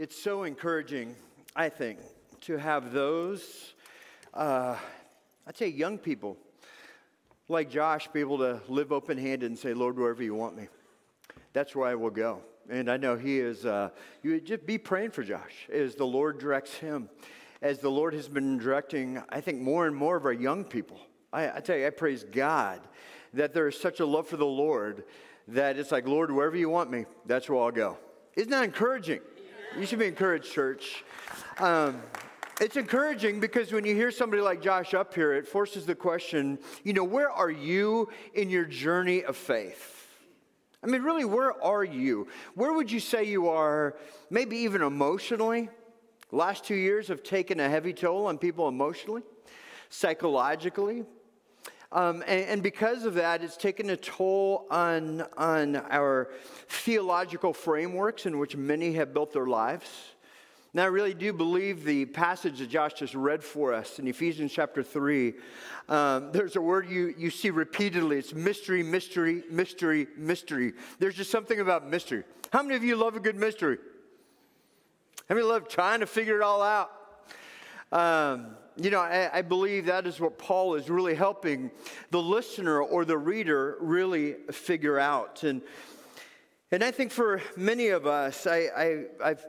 It's so encouraging, I think, to have those, uh, I'd say young people like Josh be able to live open handed and say, Lord, wherever you want me, that's where I will go. And I know he is, uh, you would just be praying for Josh as the Lord directs him, as the Lord has been directing, I think, more and more of our young people. I, I tell you, I praise God that there is such a love for the Lord that it's like, Lord, wherever you want me, that's where I'll go. Isn't that encouraging? You should be encouraged, church. Um, it's encouraging because when you hear somebody like Josh up here, it forces the question, you know, where are you in your journey of faith? I mean, really, where are you? Where would you say you are, maybe even emotionally? Last two years have taken a heavy toll on people emotionally, psychologically. Um, and, and, because of that, it's taken a toll on, on our theological frameworks in which many have built their lives. Now, I really do believe the passage that Josh just read for us in Ephesians chapter 3. Um, there's a word you, you see repeatedly it's mystery, mystery, mystery, mystery. There's just something about mystery. How many of you love a good mystery? How many love trying to figure it all out? Um, you know, I, I, believe that is what Paul is really helping the listener or the reader really figure out. And, and I think for many of us, I, I, I've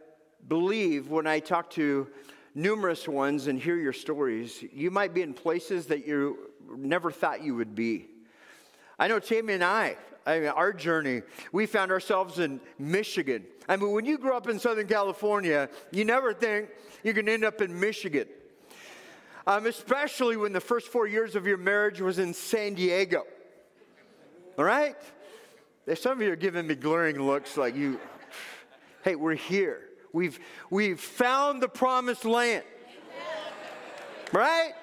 believe when I talk to numerous ones and hear your stories, you might be in places that you never thought you would be. I know Tammy and I, I mean, our journey, we found ourselves in Michigan. I mean, when you grow up in Southern California, you never think you're going to end up in Michigan. Um, especially when the first four years of your marriage was in San Diego. All right? Some of you are giving me glaring looks like you, hey, we're here. We've, we've found the promised land. Right?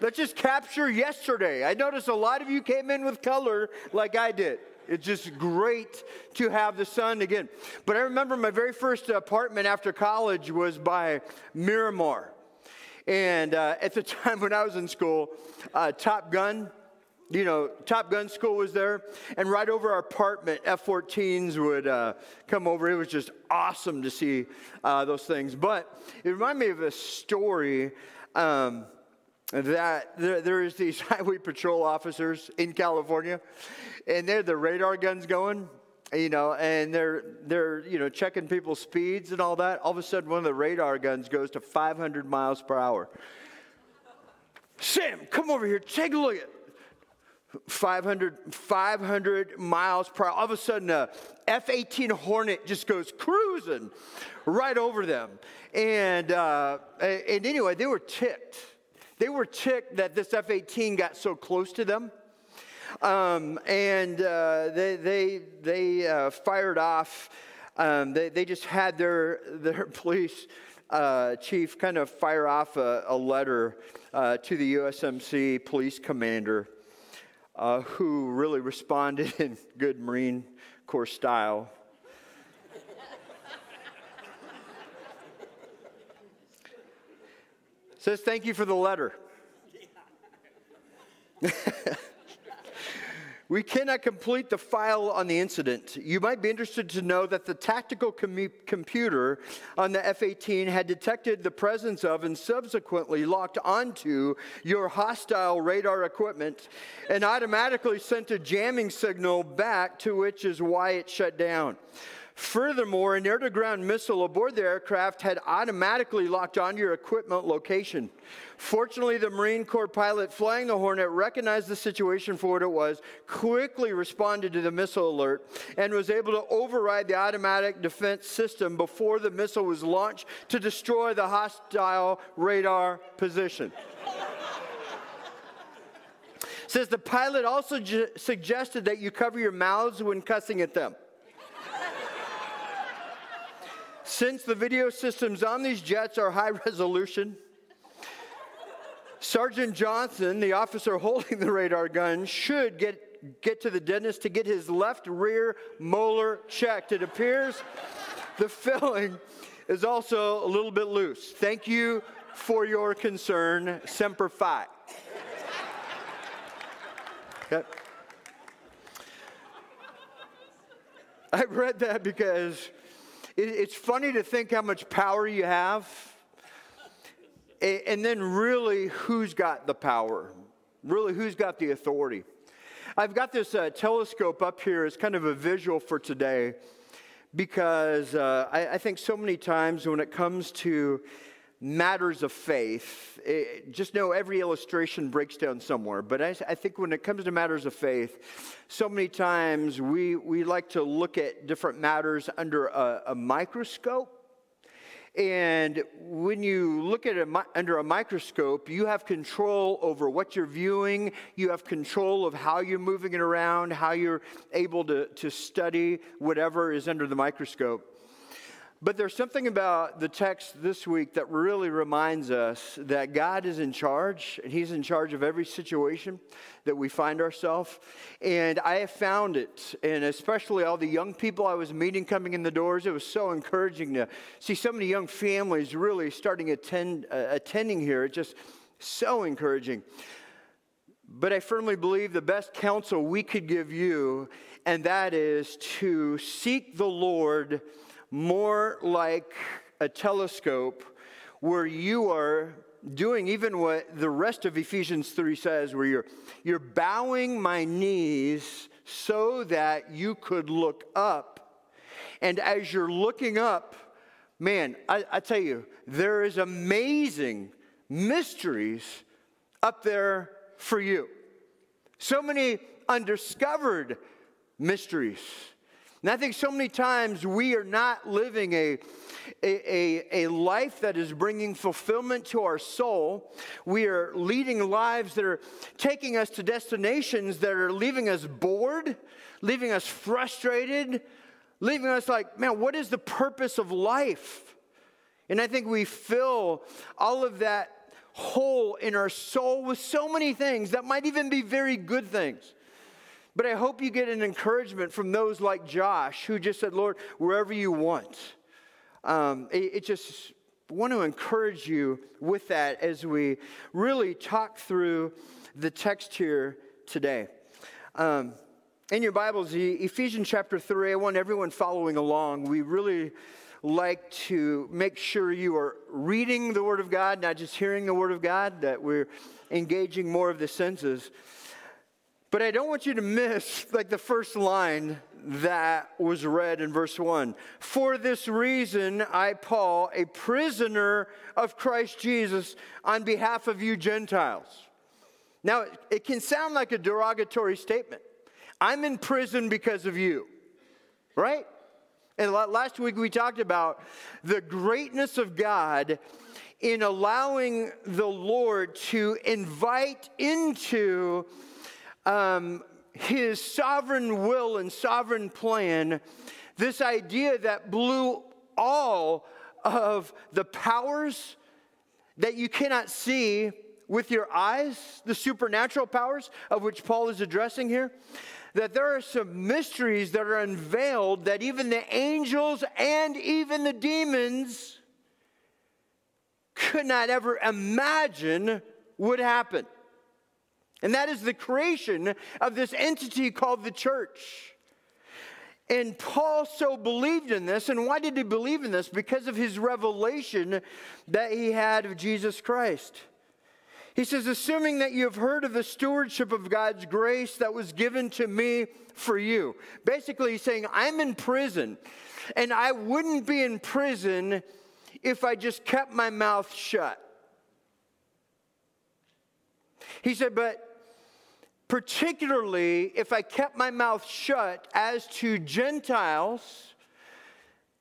Let's just capture yesterday. I noticed a lot of you came in with color like I did. It's just great to have the sun again. But I remember my very first apartment after college was by Miramar. And uh, at the time when I was in school, uh, Top Gun you know, Top Gun school was there, and right over our apartment, F 14s would uh, come over. It was just awesome to see uh, those things. But it reminded me of a story um, that there, there's these highway patrol officers in California, and they're the radar guns going. You know, and they're they're you know checking people's speeds and all that. All of a sudden, one of the radar guns goes to 500 miles per hour. Sam, come over here. Take a look at 500, 500 miles per hour. All of a sudden, a F 18 Hornet just goes cruising right over them. And, uh, and anyway, they were ticked. They were ticked that this F 18 got so close to them. Um, and uh, they, they, they uh, fired off, um, they, they just had their, their police. Uh, chief kind of fire off a, a letter uh, to the USMC police commander uh, who really responded in good Marine Corps style. Says, thank you for the letter. We cannot complete the file on the incident. You might be interested to know that the tactical com- computer on the F 18 had detected the presence of and subsequently locked onto your hostile radar equipment and automatically sent a jamming signal back, to which is why it shut down. Furthermore, an air to ground missile aboard the aircraft had automatically locked onto your equipment location. Fortunately, the Marine Corps pilot flying the Hornet recognized the situation for what it was, quickly responded to the missile alert, and was able to override the automatic defense system before the missile was launched to destroy the hostile radar position. Says the pilot also ju- suggested that you cover your mouths when cussing at them. Since the video systems on these jets are high resolution, Sergeant Johnson, the officer holding the radar gun, should get, get to the dentist to get his left rear molar checked. It appears the filling is also a little bit loose. Thank you for your concern, Semper Fi. I read that because it's funny to think how much power you have, and then really who's got the power, really who's got the authority. I've got this uh, telescope up here as kind of a visual for today because uh, I, I, think so many times when it comes to matters of faith, it, just know every illustration breaks down somewhere. But I, I, think when it comes to matters of faith, so many times we, we like to look at different matters under a, a microscope and when you look at it under a microscope, you have control over what you're viewing. You have control of how you're moving it around, how you're able to, to study whatever is under the microscope. But there's something about the text this week that really reminds us that God is in charge, and He's in charge of every situation that we find ourselves. And I have found it, and especially all the young people I was meeting coming in the doors, it was so encouraging to see so many young families really starting attend, uh, attending here. It's just so encouraging. But I firmly believe the best counsel we could give you, and that is to seek the Lord more like a telescope where you are doing even what the rest of Ephesians 3 says, where you're, you're bowing my knees so that you could look up. And as you're looking up, man, I, I tell you, there is amazing mysteries up there for you. So many undiscovered mysteries. And I think so many times we are not living a, a, a, a, life that is bringing fulfillment to our soul. We are leading lives that are taking us to destinations that are leaving us bored, leaving us frustrated, leaving us like, man, what is the purpose of life? And I think we fill all of that hole in our soul with so many things that might even be very good things. But I hope you get an encouragement from those like Josh who just said, Lord, wherever you want. Um, it, it just want to encourage you with that as we really talk through the text here today. Um, in your Bibles, Ephesians chapter 3, I want everyone following along. We really like to make sure you are reading the Word of God, not just hearing the Word of God, that we're engaging more of the senses. But I don't want you to miss like the first line that was read in verse 1. For this reason, I, Paul, a prisoner of Christ Jesus, on behalf of you Gentiles. Now, it can sound like a derogatory statement. I'm in prison because of you, right? And last week we talked about the greatness of God in allowing the Lord to invite into um, his sovereign will and sovereign plan, this idea that blew all of the powers that you cannot see with your eyes, the supernatural powers of which Paul is addressing here, that there are some mysteries that are unveiled that even the angels and even the demons could not ever imagine would happen. And that is the creation of this entity called the church. And Paul so believed in this. And why did he believe in this? Because of his revelation that he had of Jesus Christ. He says, assuming that you have heard of the stewardship of God's grace that was given to me for you. Basically, he's saying, I'm in prison, and I wouldn't be in prison if I just kept my mouth shut. He said, but particularly if I kept my mouth shut as to Gentiles,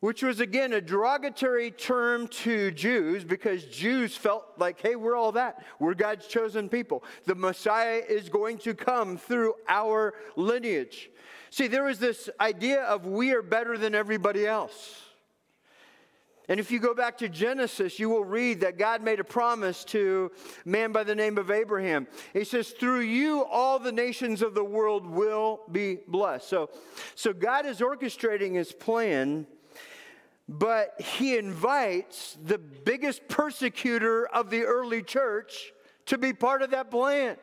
which was again a derogatory term to Jews because Jews felt like, hey, we're all that. We're God's chosen people. The Messiah is going to come through our lineage. See, there was this idea of we are better than everybody else. And if you go back to Genesis, you will read that God made a promise to man by the name of Abraham. He says, Through you, all the nations of the world will be blessed. So, so God is orchestrating his plan, but he invites the biggest persecutor of the early church to be part of that plan.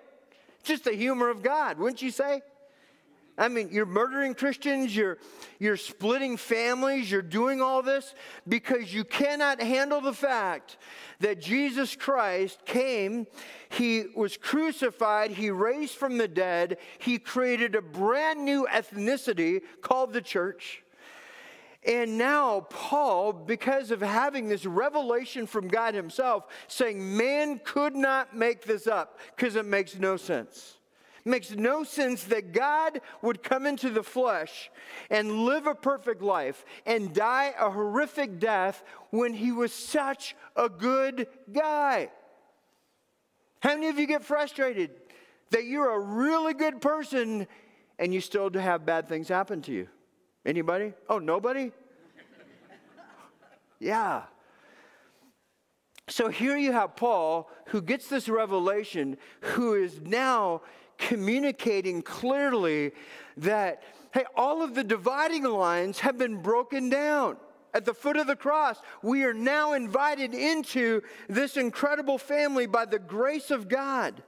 Just the humor of God, wouldn't you say? I mean, you're murdering Christians, you're, you're splitting families, you're doing all this because you cannot handle the fact that Jesus Christ came, He was crucified, He raised from the dead, He created a brand new ethnicity called the church. And now, Paul, because of having this revelation from God Himself, saying, Man could not make this up because it makes no sense makes no sense that God would come into the flesh and live a perfect life and die a horrific death when he was such a good guy. How many of you get frustrated that you're a really good person and you still have bad things happen to you? Anybody? Oh, nobody? yeah. So here you have Paul who gets this revelation, who is now communicating clearly that, hey, all of the dividing lines have been broken down. At the foot of the cross, we are now invited into this incredible family by the grace of God.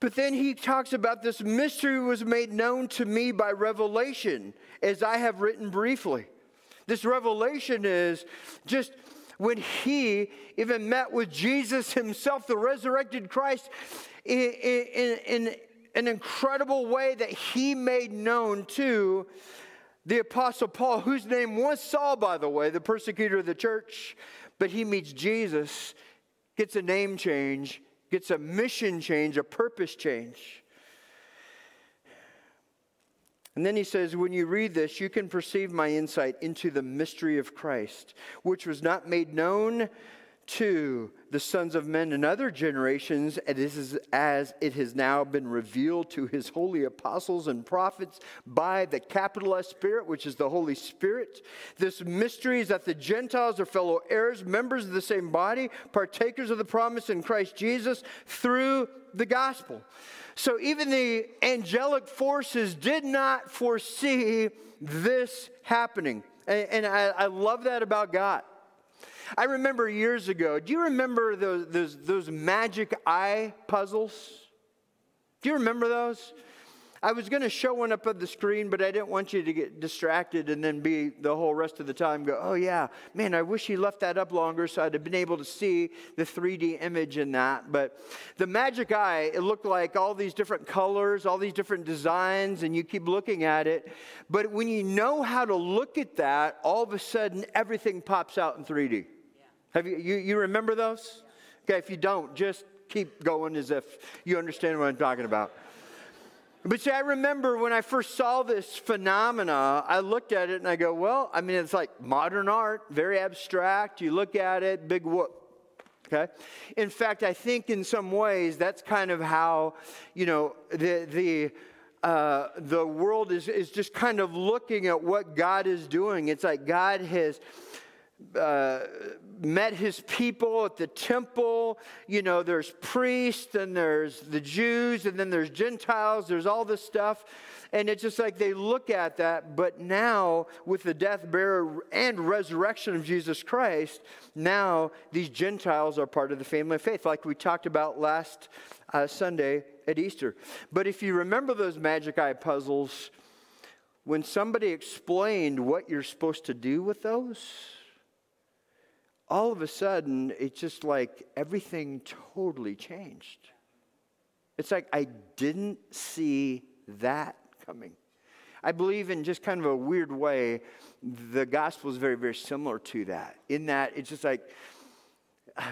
But then he talks about this mystery was made known to me by revelation, as I have written briefly. This revelation is just when he even met with Jesus himself, the resurrected Christ, in, in, an incredible way that he made known to the Apostle Paul, whose name was Saul, by the way, the persecutor of the church. But he meets Jesus, gets a name change, gets a mission change, a purpose change. And then he says, When you read this, you can perceive my insight into the mystery of Christ, which was not made known to the sons of men in other generations, and this is as it has now been revealed to his holy apostles and prophets by the capital S Spirit, which is the Holy Spirit. This mystery is that the Gentiles are fellow heirs, members of the same body, partakers of the promise in Christ Jesus through the gospel. So even the angelic forces did not foresee this happening. And, I love that about God. I remember years ago, do you remember those, those, those magic eye puzzles? Do you remember those? I was going to show one up on the screen, but I didn't want you to get distracted and then be the whole rest of the time go, oh, yeah, man, I wish he left that up longer so I'd have been able to see the 3D image in that. But the magic eye, it looked like all these different colors, all these different designs, and you keep looking at it. But when you know how to look at that, all of a sudden everything pops out in 3D. Yeah. Have you, you, you remember those? Okay, if you don't, just keep going as if you understand what I'm talking about. But see, I remember when I first saw this phenomena, I looked at it and I go, well, I mean, it's like modern art, very abstract. You look at it, big whoop. Okay? In fact, I think in some ways that's kind of how, you know, the, the, uh, the world is, is just kind of looking at what God is doing. It's like God has uh, met his people at the temple. You know, there's priests and there's the Jews and then there's Gentiles. There's all this stuff. And it's just like they look at that. But now, with the death, burial, and resurrection of Jesus Christ, now these Gentiles are part of the family of faith, like we talked about last uh, Sunday at Easter. But if you remember those magic eye puzzles, when somebody explained what you're supposed to do with those, all of a sudden, it's just like everything totally changed. It's like I didn't see that coming. I believe in just kind of a weird way, the gospel is very, very similar to that. In that it's just like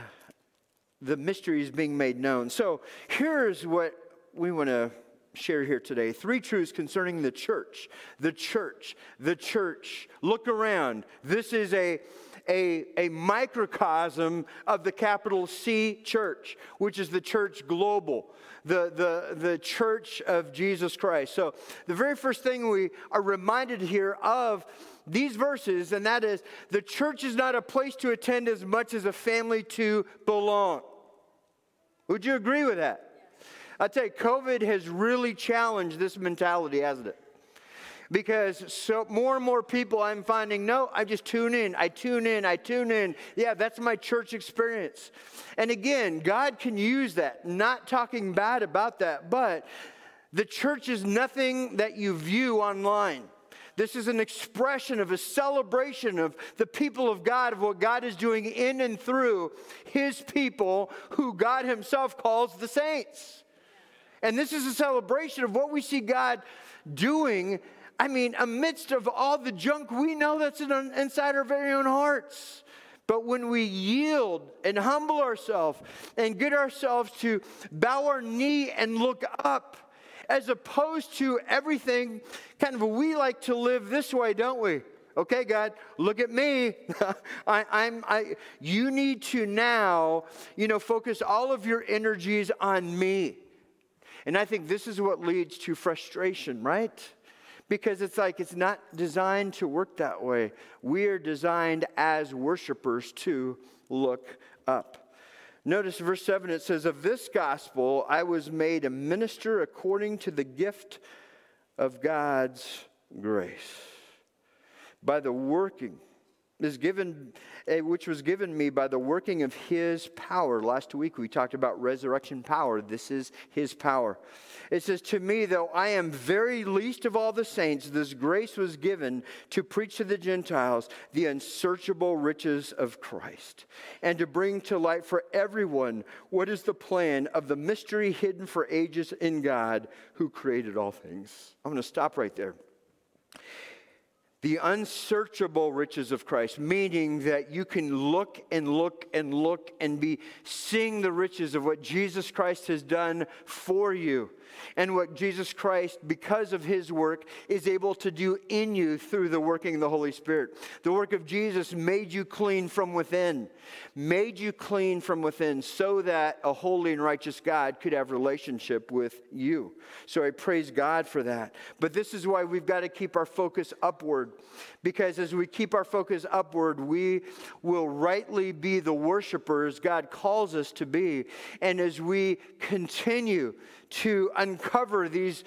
the mystery is being made known. So here's what we want to share here today three truths concerning the church. The church, the church. Look around. This is a a, a microcosm of the capital C church, which is the church global, the, the, the church of Jesus Christ. So, the very first thing we are reminded here of these verses, and that is the church is not a place to attend as much as a family to belong. Would you agree with that? I tell you, COVID has really challenged this mentality, hasn't it? Because so more and more people I'm finding, no, I just tune in, I tune in, I tune in. Yeah, that's my church experience. And again, God can use that, not talking bad about that, but The church is nothing that you view online. This is an expression of a celebration of the people of God, of what God is doing in and through his people, who God himself calls the saints. And this is a celebration of what we see God doing. I mean, amidst of all the junk we know that's inside our very own hearts. But when we yield and humble ourselves and get ourselves to bow our knee and look up, as opposed to everything kind of we like to live this way, don't we? Okay, God, look at me. I, I'm, I, you need to now, you know, focus all of your energies on me. And I think this is what leads to frustration, right? Because it's like it's not designed to work that way. We are designed as worshipers to look up. Notice verse 7 it says, Of this gospel I was made a minister according to the gift of God's grace. By the working is given, eh, which was given me by the working of his power. Last week we talked about resurrection power. This is his power. It says, To me, though I am very least of all the saints, this grace was given to preach to the Gentiles the unsearchable riches of Christ, and to bring to light for everyone what is the plan of the mystery hidden for ages in God who created all things. I'm going to stop right there the unsearchable riches of Christ, meaning that you can look and look and look and be seeing the riches of what Jesus Christ has done for you and what Jesus Christ, because of his work, is able to do in you through the working of the Holy Spirit. The work of Jesus made you clean from within, made you clean from within so that a holy and righteous God could have relationship with you. So I praise God for that. But this is why we've got to keep our focus upward because as we keep our focus upward, we will rightly be the worshipers God calls us to be. And as we continue to uncover these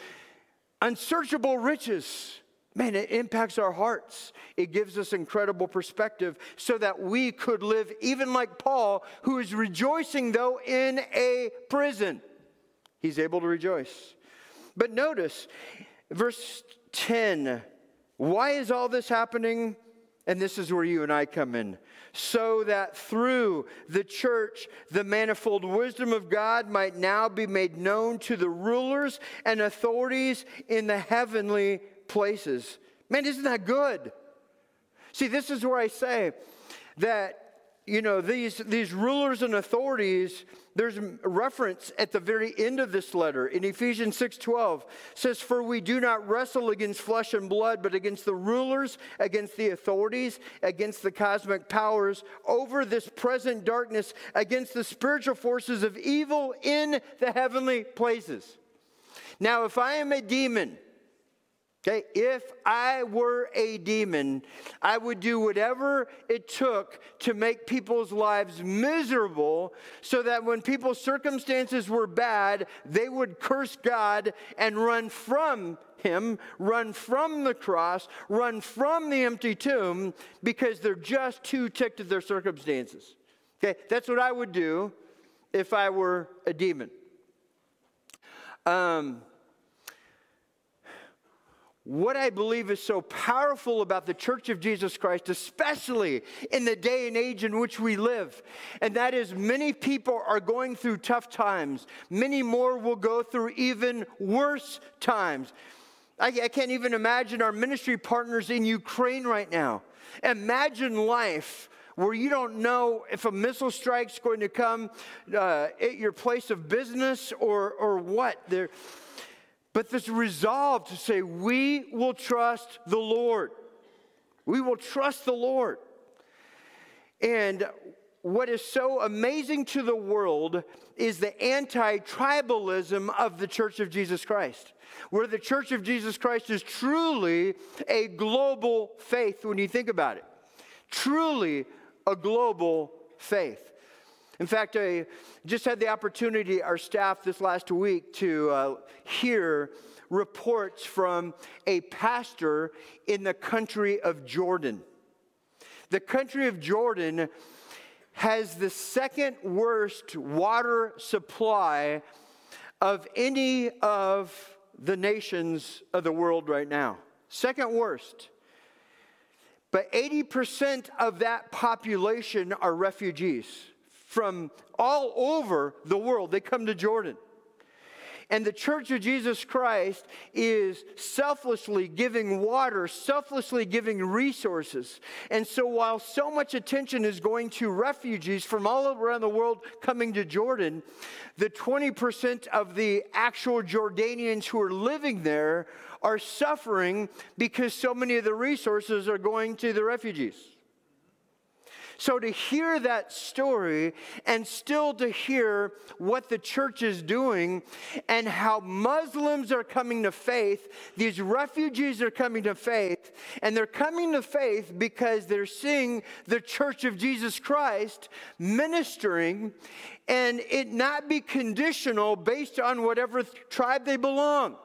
unsearchable riches, man, it impacts our hearts. It gives us incredible perspective so that we could live even like Paul, who is rejoicing though in a prison. He's able to rejoice. But notice, verse 10 why is all this happening? And this is where you and I come in. So that through the church, the manifold wisdom of God might now be made known to the rulers and authorities in the heavenly places. Man, isn't that good? See, this is where I say that you know, these, these rulers and authorities, there's reference at the very end of this letter in Ephesians 6:12 says, For we do not wrestle against flesh and blood, but against the rulers, against the authorities, against the cosmic powers, over this present darkness, against the spiritual forces of evil in the heavenly places. Now, if I am a demon, Okay, if I were a demon, I would do whatever it took to make people's lives miserable so that when people's circumstances were bad, they would curse God and run from Him, run from the cross, run from the empty tomb because they're just too ticked at their circumstances. Okay, that's what I would do if I were a demon. Um, what I believe is so powerful about the Church of Jesus Christ, especially in the day and age in which we live, and that is many people are going through tough times. Many more will go through even worse times. I, I can't even imagine our ministry partners in Ukraine right now. Imagine life where you don't know if a missile strike's going to come uh, at your place of business or, or what. There, but this resolve to say, we will trust the Lord. We will trust the Lord. And what is so amazing to the world is the anti tribalism of the Church of Jesus Christ, where the Church of Jesus Christ is truly a global faith when you think about it. Truly a global faith. In fact, I just had the opportunity, our staff this last week, to uh, hear reports from a pastor in the country of Jordan. The country of Jordan has the second worst water supply of any of the nations of the world right now. Second worst. But 80% of that population are refugees from all over the world. They come to Jordan. And the Church of Jesus Christ is selflessly giving water, selflessly giving resources. And so, while so much attention is going to refugees from all around the world coming to Jordan, the 20% of the actual Jordanians who are living there are suffering because so many of the resources are going to the refugees. So to hear that story and still to hear what the church is doing and how Muslims are coming to faith, these refugees are coming to faith, and they're coming to faith because they're seeing the church of Jesus Christ ministering and it not be conditional based on whatever tribe they belong.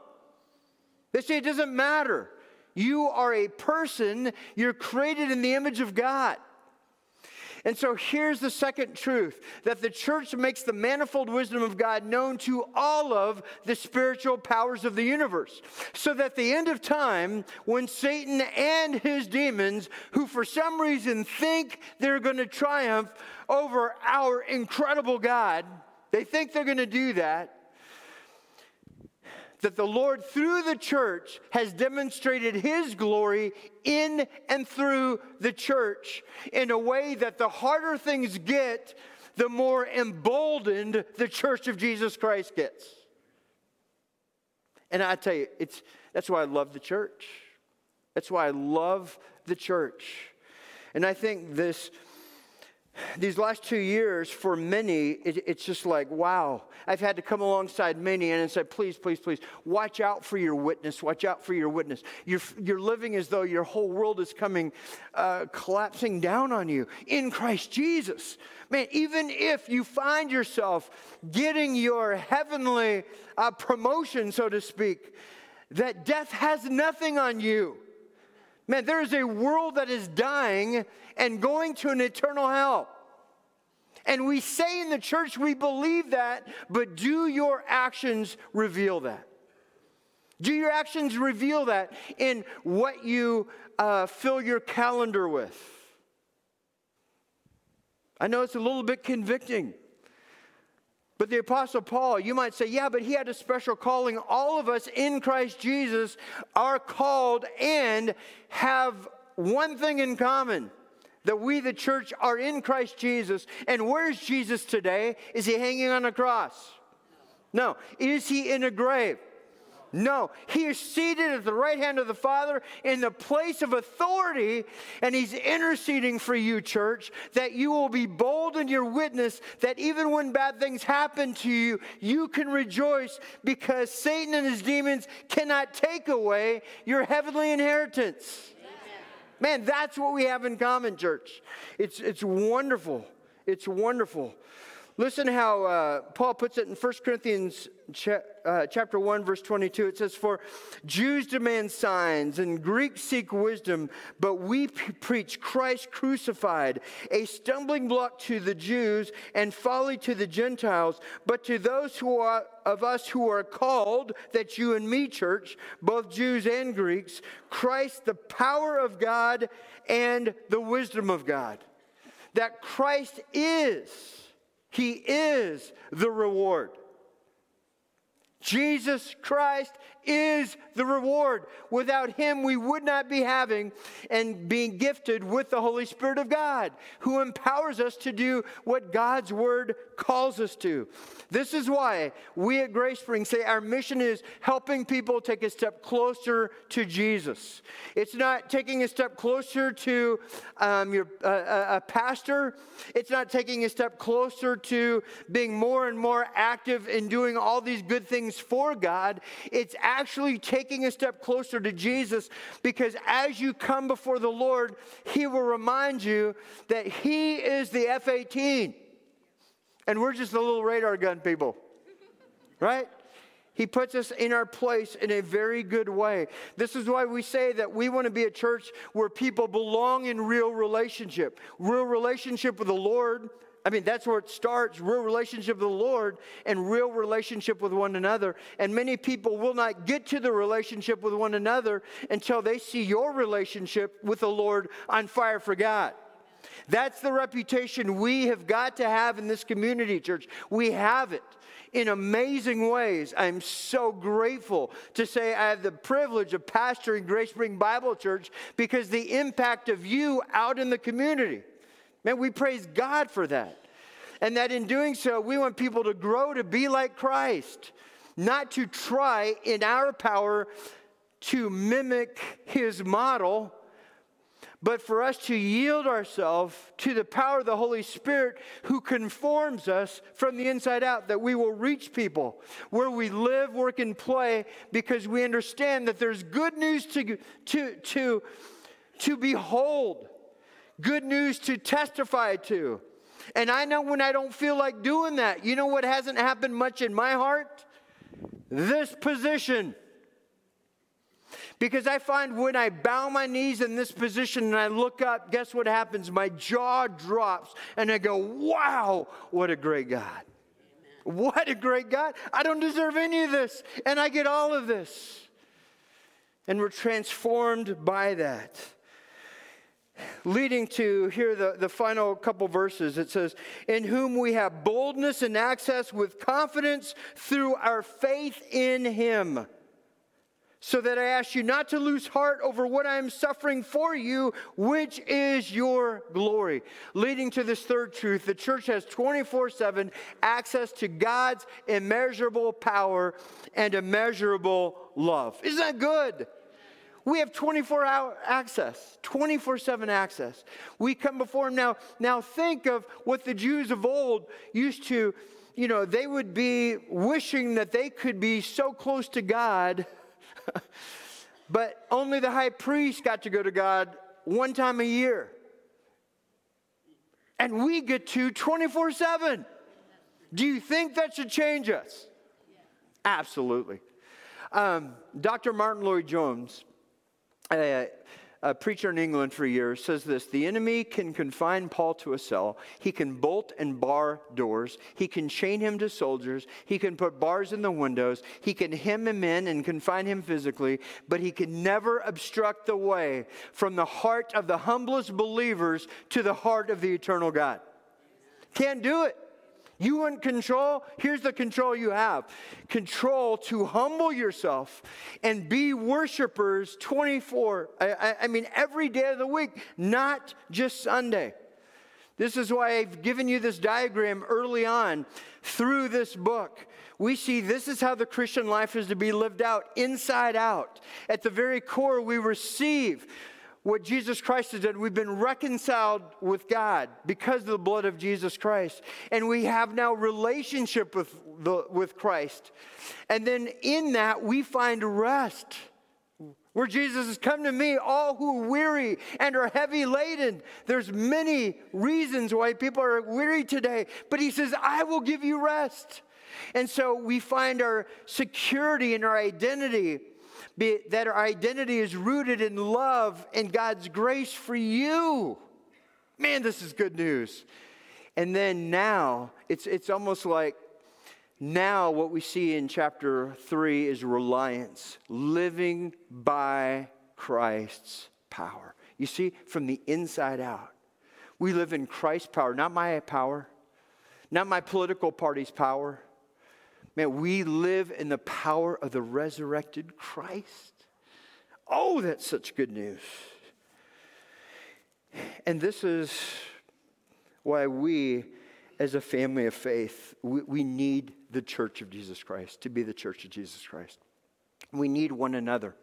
They say it doesn't matter. You are a person, you're created in the image of God. And so here's the second truth that the church makes the manifold wisdom of God known to all of the spiritual powers of the universe. So that the end of time, when Satan and his demons, who for some reason think they're going to triumph over our incredible God, they think they're going to do that that the Lord, through the church, has demonstrated his glory in and through the church in a way that the harder things get, the more emboldened the church of Jesus Christ gets. And I tell you, it's, that's why I love the church. That's why I love the church. And I think this these last two years, for many, it, it's just like, wow. I've had to come alongside many and say, please, please, please, watch out for your witness. Watch out for your witness. You're, you're living as though your whole world is coming, uh, collapsing down on you in Christ Jesus. Man, even if you find yourself getting your heavenly uh, promotion, so to speak, that death has nothing on you. Man, there is a world that is dying and going to an eternal hell. And we say in the church we believe that, but do your actions reveal that? Do your actions reveal that in what you uh, fill your calendar with? I know it's a little bit convicting. But the Apostle Paul, you might say, yeah, but he had a special calling. All of us in Christ Jesus are called and have one thing in common that we, the church, are in Christ Jesus. And where's Jesus today? Is he hanging on a cross? No. Is he in a grave? No, he is seated at the right hand of the Father in the place of authority, and he's interceding for you, church, that you will be bold in your witness, that even when bad things happen to you, you can rejoice because Satan and his demons cannot take away your heavenly inheritance. Man, that's what we have in common, church. It's, it's wonderful. It's wonderful. Listen how uh, Paul puts it in 1 Corinthians cha- uh, chapter 1, verse 22. It says, For Jews demand signs and Greeks seek wisdom, but we p- preach Christ crucified, a stumbling block to the Jews and folly to the Gentiles. But to those who are of us who are called, that you and me, church, both Jews and Greeks, Christ, the power of God and the wisdom of God. That Christ is he is the reward. Jesus Christ is the reward. Without Him, we would not be having and being gifted with the Holy Spirit of God, who empowers us to do what God's Word calls us to. This is why we at Grace Spring say our mission is helping people take a step closer to Jesus. It's not taking a step closer to um, your, uh, a pastor, it's not taking a step closer to being more and more active in doing all these good things for God. It's actually taking a step closer to Jesus because as you come before the Lord, He will remind you that He is the F 18 and we're just the little radar gun people, right? He puts us in our place in a very good way. This is why we say that we want to be a church where people belong in real relationship, real relationship with the Lord, I mean, that's where it starts real relationship with the Lord and real relationship with one another. And many people will not get to the relationship with one another until they see your relationship with the Lord on fire for God. That's the reputation we have got to have in this community, church. We have it in amazing ways. I'm so grateful to say I have the privilege of pastoring Grace Spring Bible Church because the impact of you out in the community. Man, we praise God for that. And that in doing so, we want people to grow to be like Christ, not to try in our power to mimic his model, but for us to yield ourselves to the power of the Holy Spirit who conforms us from the inside out, that we will reach people where we live, work, and play because we understand that there's good news to, to, to, to behold good news to testify to. And I know when I don't feel like doing that, you know what hasn't happened much in my heart? This position. Because I find when I bow my knees in this position and I look up, guess what happens? My jaw drops and I go, wow, what a great God. What a great God. I don't deserve any of this, and I get all of this. And we're transformed by that leading to here the, the final couple verses. It says, In whom we have boldness and access with confidence through our faith in him. So that I ask you not to lose heart over what I am suffering for you, which is your glory. Leading to this third truth the church has 24 7 access to God's immeasurable power and immeasurable love. Isn't that good? We have 24 hour access, 24 7 access. We come before Him now. Now, think of what the Jews of old used to, you know, they would be wishing that they could be so close to God, but only the high priest got to go to God one time a year. And we get to 24 7. Do you think that should change us? Absolutely. Um, Dr. Martyn Lloyd-Jones a, a, preacher in England for years says this The enemy can confine Paul to a cell. He can bolt and bar doors. He can chain him to soldiers. He can put bars in the windows. He can hem him in and confine him physically, but he can never obstruct the way from the heart of the humblest believers to the heart of the eternal God. Can't do it. You want control? Here's the control you have control to humble yourself and be worshipers 24, I, I, mean, every day of the week, not just Sunday. This is why I've given you this diagram early on through this book. We see this is how the Christian life is to be lived out, inside out. At the very core, we receive what Jesus Christ has done. We've been reconciled with God because of the blood of Jesus Christ. And we have now relationship with, the, with Christ. And then in that, we find rest. Where Jesus has come to me, all who are weary and are heavy laden. There's many reasons why people are weary today, but he says, I will give you rest. And so we find our security and our identity be, that our identity is rooted in love and God's grace for you. Man, this is good news. And then now, it's, it's almost like now what we see in chapter 3 is reliance, living by Christ's power. You see, from the inside out, we live in Christ's power, not my power, not my political party's power Man, we live in the power of the resurrected Christ. Oh, that's such good news. And this is why we, as a family of faith, we, we, need the church of Jesus Christ to be the church of Jesus Christ. We need one another.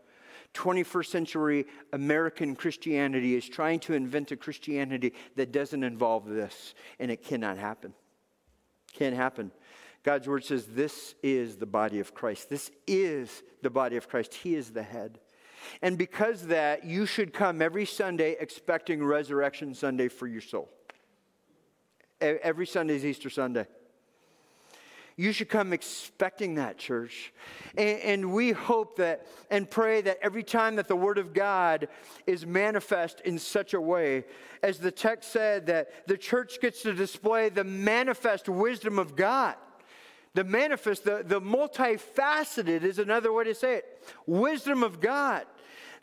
21st century American Christianity is trying to invent a Christianity that doesn't involve this, and it cannot happen. Can't happen. God's word says this is the body of Christ. This is the body of Christ. He is the head. And because that, you should come every Sunday expecting Resurrection Sunday for your soul. Every Sunday is Easter Sunday. You should come expecting that, church. And, and, we hope that and pray that every time that the Word of God is manifest in such a way, as the text said, that the church gets to display the manifest wisdom of God. The manifest, the, the multifaceted is another way to say it wisdom of God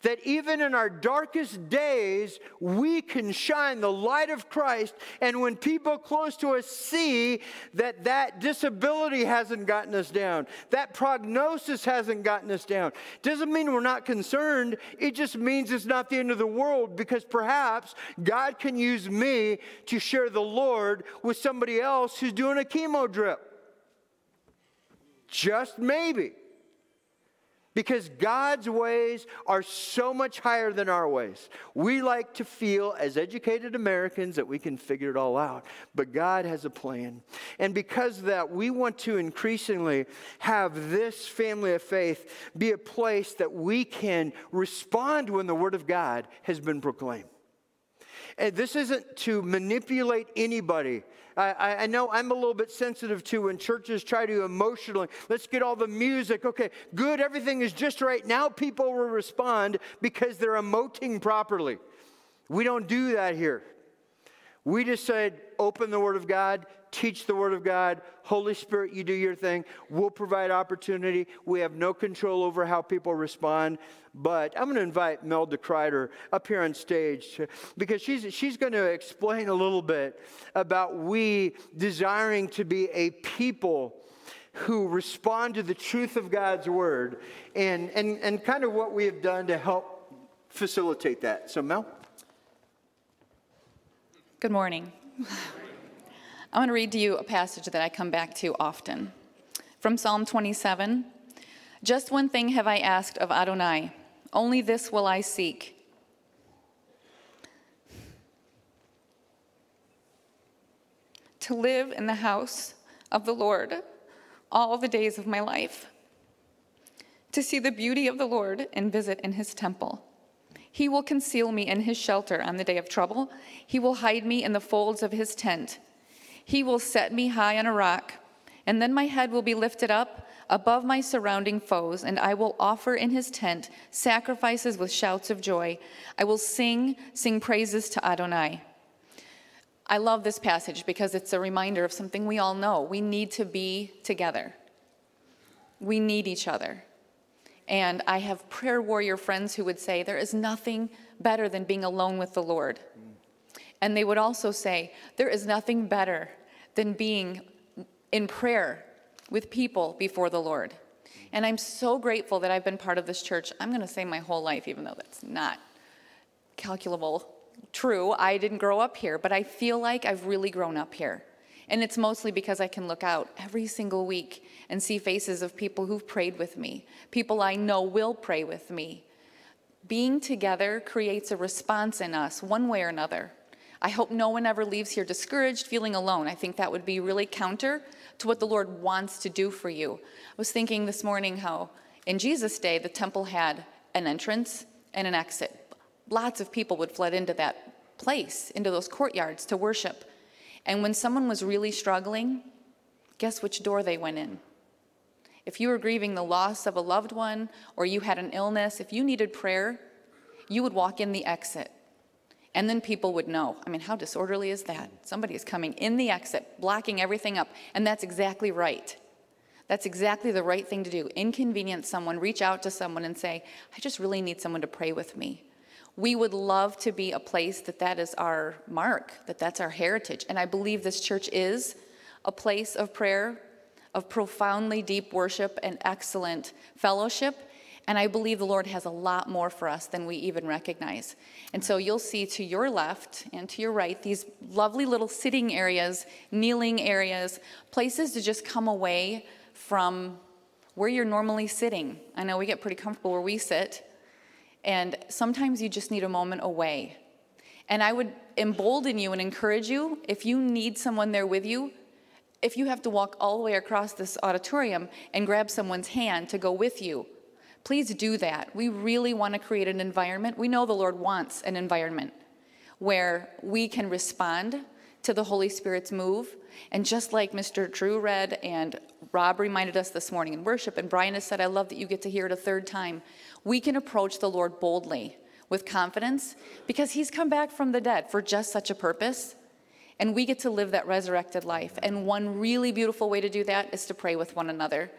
that even in our darkest days, we can shine the light of Christ. And when people close to us see that that disability hasn't gotten us down, that prognosis hasn't gotten us down, doesn't mean we're not concerned. It just means it's not the end of the world because perhaps God can use me to share the Lord with somebody else who's doing a chemo drip. Just maybe. Because God's ways are so much higher than our ways. We like to feel, as educated Americans, that we can figure it all out. But God has a plan. And because of that, we want to increasingly have this family of faith be a place that we can respond when the Word of God has been proclaimed. And this isn't to manipulate anybody I, I know I'm a little bit sensitive to when churches try to emotionally, let's get all the music. Okay, good, everything is just right. Now people will respond because they're emoting properly. We don't do that here. We just said, open the Word of God, teach the Word of God. Holy Spirit, you do your thing. We'll provide opportunity. We have no control over how people respond. But I'm going to invite Mel DeCryder up here on stage because she's, she's going to explain a little bit about we desiring to be a people who respond to the truth of God's Word and, and, and kind of what we have done to help facilitate that. So, Mel? Good morning. I want to read to you a passage that I come back to often. From Psalm 27 Just one thing have I asked of Adonai, only this will I seek. To live in the house of the Lord all the days of my life, to see the beauty of the Lord and visit in his temple. He will conceal me in his shelter on the day of trouble. He will hide me in the folds of his tent. He will set me high on a rock, and then my head will be lifted up above my surrounding foes, and I will offer in his tent sacrifices with shouts of joy. I will sing, sing praises to Adonai. I love this passage because it's a reminder of something we all know. We need to be together. We need each other. And I have prayer warrior friends who would say, There is nothing better than being alone with the Lord. And they would also say, There is nothing better than being in prayer with people before the Lord. And I'm so grateful that I've been part of this church. I'm going to say my whole life, even though that's not calculable true. I didn't grow up here, but I feel like I've really grown up here. And it's mostly because I can look out every single week and see faces of people who've prayed with me, people I know will pray with me. Being together creates a response in us, one way or another. I hope no one ever leaves here discouraged, feeling alone. I think that would be really counter to what the Lord wants to do for you. I was thinking this morning how in Jesus' day, the temple had an entrance and an exit. Lots of people would flood into that place, into those courtyards to worship. And when someone was really struggling, guess which door they went in? If you were grieving the loss of a loved one or you had an illness, if you needed prayer, you would walk in the exit. And then people would know. I mean, how disorderly is that? Somebody is coming in the exit, blocking everything up. And that's exactly right. That's exactly the right thing to do. Inconvenience someone, reach out to someone and say, I just really need someone to pray with me. We would love to be a place that that is our mark, that that's our heritage. And I believe this church is a place of prayer, of profoundly deep worship and excellent fellowship. And I believe the Lord has a lot more for us than we even recognize. And so you'll see to your left and to your right these lovely little sitting areas, kneeling areas, places to just come away from where you're normally sitting. I know we get pretty comfortable where we sit, and sometimes you just need a moment away. And I would embolden you and encourage you if you need someone there with you, if you have to walk all the way across this auditorium and grab someone's hand to go with you, please do that. We really want to create an environment. We know the Lord wants an environment where we can respond to the Holy Spirit's move. And just like Mr. Drew read and Rob reminded us this morning in worship, and Brian has said, I love that you get to hear it a third time, we can approach the Lord boldly with confidence because he's come back from the dead for just such a purpose. And we get to live that resurrected life. And one really beautiful way to do that is to pray with one another.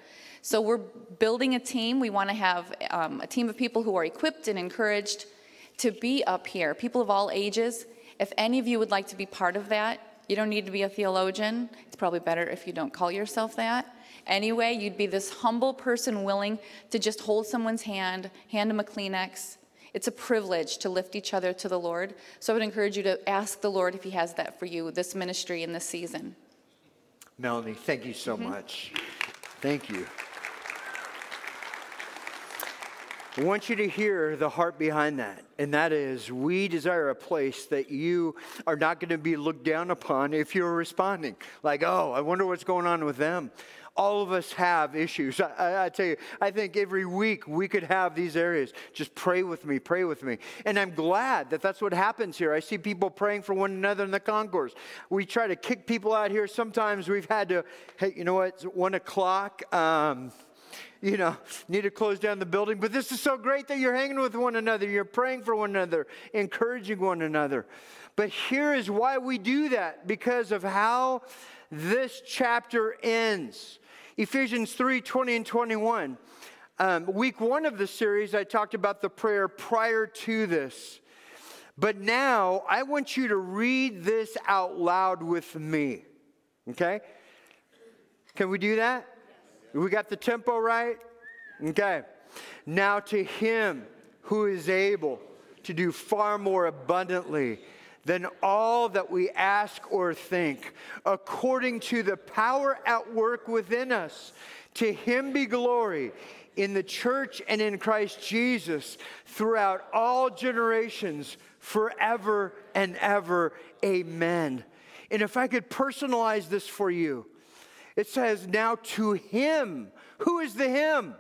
So we're building a team. We want to have um, a team of people who are equipped and encouraged to be up here, people of all ages. If any of you would like to be part of that, you don't need to be a theologian. It's probably better if you don't call yourself that. Anyway, you'd be this humble person willing to just hold someone's hand, hand them a Kleenex, it's a privilege to lift each other to the Lord. So I would encourage you to ask the Lord if He has that for you, this ministry in this season. Melanie, thank you so mm-hmm. much. Thank you. I want you to hear the heart behind that, and that is we desire a place that you are not going to be looked down upon if you're responding. Like, oh, I wonder what's going on with them all of us have issues. I, I, tell you, I think every week we could have these areas. Just pray with me, pray with me. And I'm glad that that's what happens here. I see people praying for one another in the concourse. We try to kick people out here. Sometimes we've had to, hey, you know what, it's one o'clock. Um, you know, need to close down the building. But this is so great that you're hanging with one another. You're praying for one another, encouraging one another. But here is why we do that because of how this chapter ends. Ephesians 3 20 and 21. Um, week one of the series, I talked about the prayer prior to this. But now I want you to read this out loud with me. Okay? Can we do that? We got the tempo right? Okay. Now to him who is able to do far more abundantly than all that we ask or think, according to the power at work within us. To him be glory in the church and in Christ Jesus throughout all generations, forever and ever. Amen. And if I could personalize this for you, it says, Now to him. Who is the him?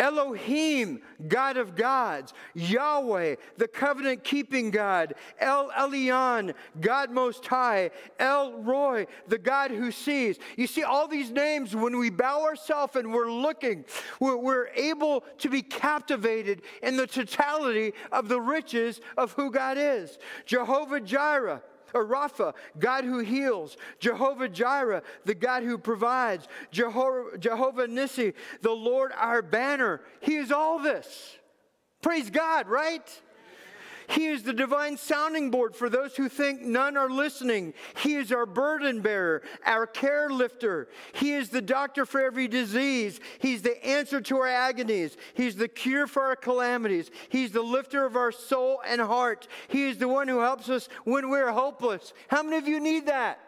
Elohim, God of gods, Yahweh, the covenant keeping God, El Elyon, God most high, El Roi, the God who sees. You see, all these names, when we bow ourselves and we're looking, we're, we're able to be captivated in the totality of the riches of who God is. Jehovah Jireh, Rapha, God who heals, Jehovah Jireh, the God who provides, Jehovah, Jehovah Nissi, the Lord our banner. He is all this. Praise God, right? He is the divine sounding board for those who think none are listening. He is our burden bearer, our care lifter. He is the doctor for every disease. He's the answer to our agonies. He's the cure for our calamities. He's the lifter of our soul and heart. He is the one who helps us when we're hopeless. How many of you need that?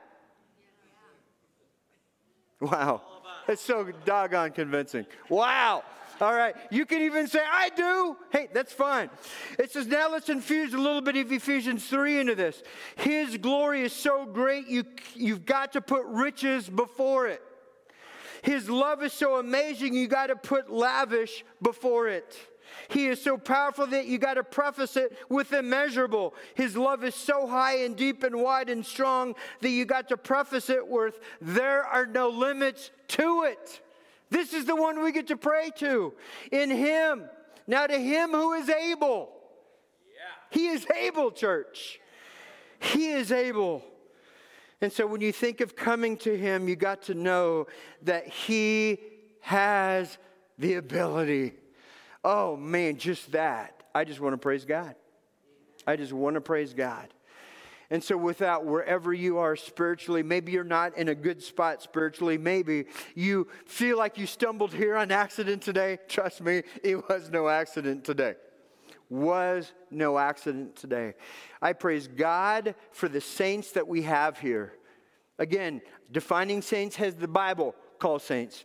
Wow. That's so doggone convincing. Wow. All right. You can even say, I do. Hey, that's fine. It says, now let's infuse a little bit of Ephesians 3 into this. His glory is so great, you, you've got to put riches before it. His love is so amazing, you got to put lavish before it. He is so powerful that you got to preface it with immeasurable. His love is so high and deep and wide and strong that you got to preface it with there are no limits to it. This is the one we get to pray to in Him. Now, to Him who is able. Yeah. He is able, church. He is able. And so when you think of coming to Him, you got to know that He has the ability. Oh, man, just that. I just want to praise God. I just want to praise God. And so, without wherever you are spiritually, maybe you're not in a good spot spiritually. Maybe you feel like you stumbled here on accident today. Trust me, it was no accident today. Was no accident today. I praise God for the saints that we have here. Again, defining saints has the Bible called saints,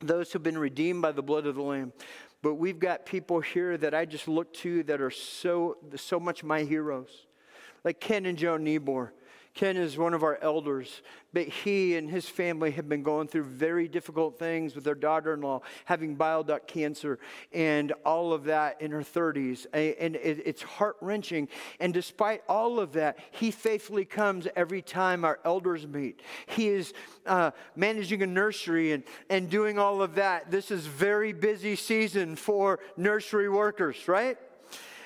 those who've been redeemed by the blood of the Lamb. But we've got people here that I just look to that are so, so much my heroes like Ken and Joe Niebuhr. Ken is one of our elders, but he and his family have been going through very difficult things with their daughter in law having bile duct cancer and all of that in her 30s. And it's heart wrenching. And despite all of that, he faithfully comes every time our elders meet. He is uh, managing a nursery and, and doing all of that. This is very busy season for nursery workers, right?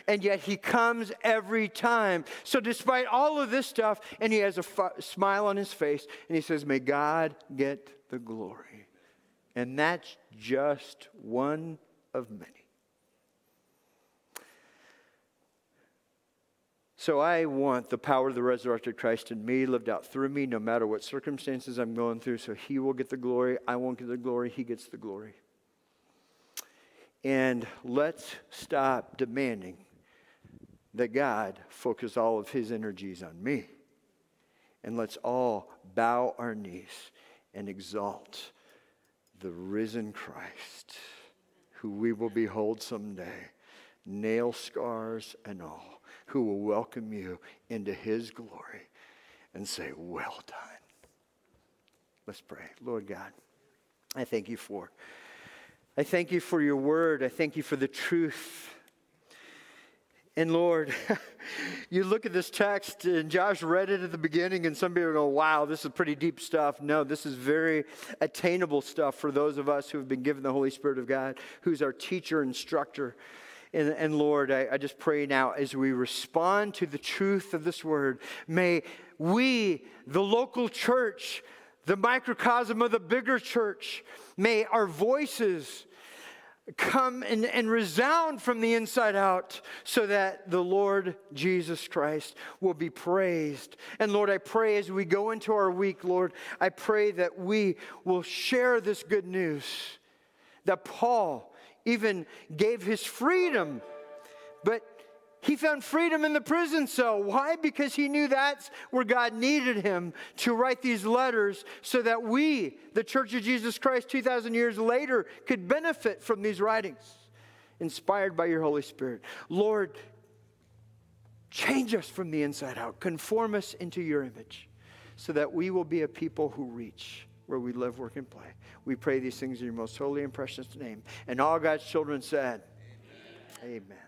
And yet he comes every time. So, despite all of this stuff, and he has a f- smile on his face, and he says, May God get the glory. And that's just one of many. So I want the power of the resurrected Christ in me lived out through me, no matter what circumstances I'm going through. So he will get the glory. I won't get the glory. He gets the glory. And let's stop demanding that God focus all of his energies on me. And let's all bow our knees and exalt the risen Christ, who we will behold someday, nail scars and all, who will welcome you into his glory and say, Well done. Let's pray. Lord God, I thank you for. I thank you for your word. I thank you for the truth and Lord, you look at this text, and Josh read it at the beginning, and some people go, wow, this is pretty deep stuff. No, this is very attainable stuff for those of us who have been given the Holy Spirit of God, who's our teacher, instructor. And, and Lord, I, I just pray now as we respond to the truth of this word, may we, the local church, the microcosm of the bigger church, may our voices, come and, and resound from the inside out so that the Lord Jesus Christ will be praised. And Lord, I pray as we go into our week, Lord, I pray that we will share this good news that Paul even gave his freedom, he found freedom in the prison cell. Why? Because he knew that's where God needed him to write these letters so that we, the Church of Jesus Christ, 2,000 years later, could benefit from these writings inspired by your Holy Spirit. Lord, change us from the inside out, conform us into your image so that we will be a people who reach where we live, work, and play. We pray these things in your most holy and precious name. And all God's children said, Amen. Amen.